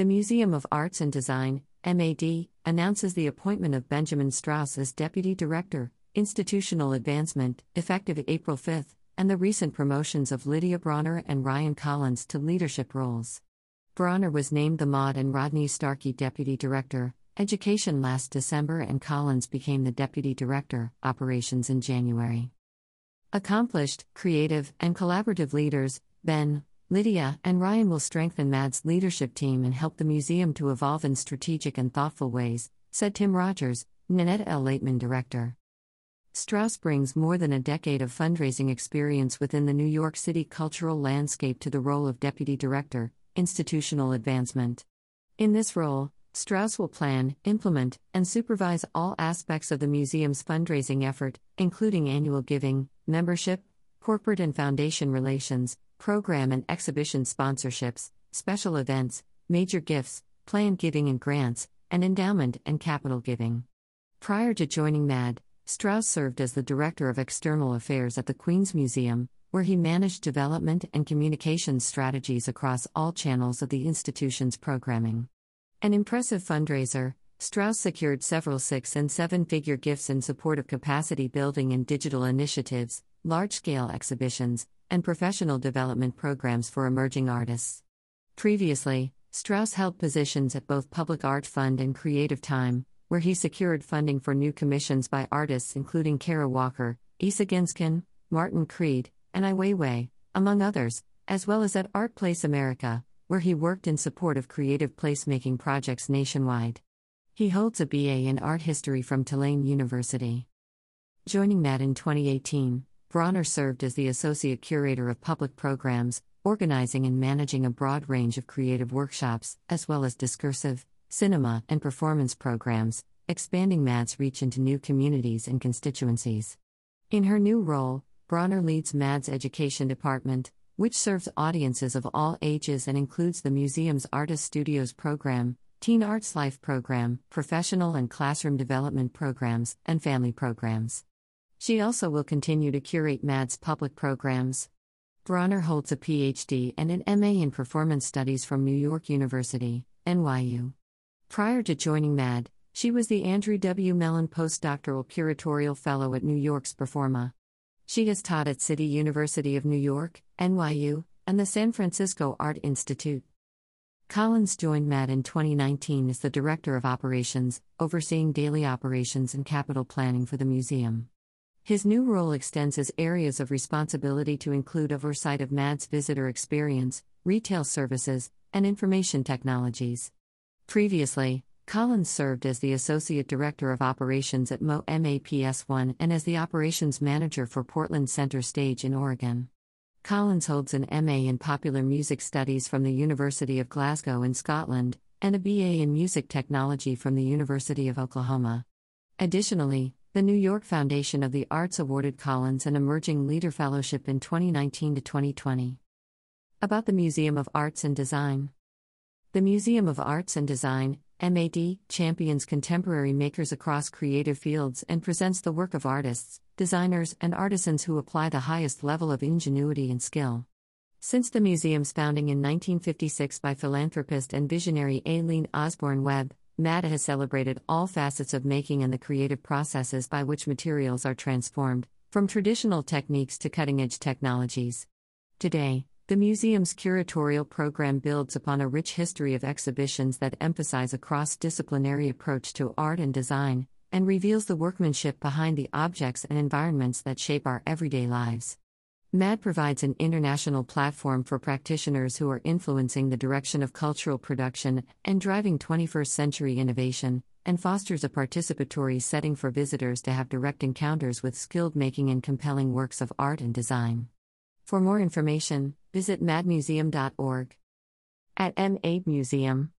The Museum of Arts and Design, MAD, announces the appointment of Benjamin Strauss as Deputy Director, Institutional Advancement, effective April 5, and the recent promotions of Lydia Bronner and Ryan Collins to leadership roles. Bronner was named the Maud and Rodney Starkey Deputy Director, Education last December, and Collins became the Deputy Director, Operations in January. Accomplished, creative, and collaborative leaders, Ben, Lydia, and Ryan will strengthen MAD's leadership team and help the museum to evolve in strategic and thoughtful ways, said Tim Rogers, Nanette L. Laitman director. Strauss brings more than a decade of fundraising experience within the New York City cultural landscape to the role of deputy director, institutional advancement. In this role, Strauss will plan, implement, and supervise all aspects of the museum's fundraising effort, including annual giving, membership, corporate and foundation relations, program and exhibition sponsorships, special events, major gifts, planned giving and grants, and endowment and capital giving. Prior to joining MAD, Strauss served as the Director of External Affairs at the Queens Museum, where he managed development and communications strategies across all channels of the institution's programming. An impressive fundraiser, Strauss secured several six and seven figure gifts in support of capacity building and digital initiatives, large scale exhibitions, and professional development programs for emerging artists. Previously, Strauss held positions at both Public Art Fund and Creative Time, where he secured funding for new commissions by artists including Kara Walker, Isa Genzken, Martin Creed, and Ai Weiwei, among others, as well as at Art Place America, where he worked in support of creative placemaking projects nationwide. He holds a BA in art history from Tulane University. Joining MAD in 2018, Bronner served as the Associate Curator of Public Programs, organizing and managing a broad range of creative workshops, as well as discursive, cinema, and performance programs, expanding MAD's reach into new communities and constituencies. In her new role, Bronner leads MAD's Education Department, which serves audiences of all ages and includes the museum's Artist Studios program, Teen Arts Life program, professional and classroom development programs, and family programs. She also will continue to curate MAD's public programs. Bronner holds a PhD and an MA in Performance Studies from New York University, NYU. Prior to joining MAD, she was the Andrew W. Mellon Postdoctoral Curatorial Fellow at New York's Performa. She has taught at City University of New York, NYU, and the San Francisco Art Institute. Collins joined MAD in 2019 as the Director of Operations, overseeing daily operations and capital planning for the museum. His new role extends his areas of responsibility to include oversight of MAD's visitor experience, retail services, and information technologies. Previously, Collins served as the Associate Director of Operations at MoMA PS1 and as the Operations Manager for Portland Center Stage in Oregon. Collins holds an MA in Popular Music Studies from the University of Glasgow in Scotland and a BA in Music Technology from the University of Oklahoma. Additionally, the New York Foundation of the Arts awarded Collins an Emerging Leader Fellowship in 2019 to 2020. About the Museum of Arts and Design The Museum of Arts and Design, MAD champions contemporary makers across creative fields and presents the work of artists, designers, and artisans who apply the highest level of ingenuity and skill. Since the museum's founding in 1956 by philanthropist and visionary Aileen Osborn Webb, MAD has celebrated all facets of making and the creative processes by which materials are transformed, from traditional techniques to cutting edge technologies. Today, the museum's curatorial program builds upon a rich history of exhibitions that emphasize a cross disciplinary approach to art and design, and reveals the workmanship behind the objects and environments that shape our everyday lives. MAD provides an international platform for practitioners who are influencing the direction of cultural production and driving 21st century innovation, and fosters a participatory setting for visitors to have direct encounters with skilled making and compelling works of art and design. For more information, visit madmuseum.org. At MAD Museum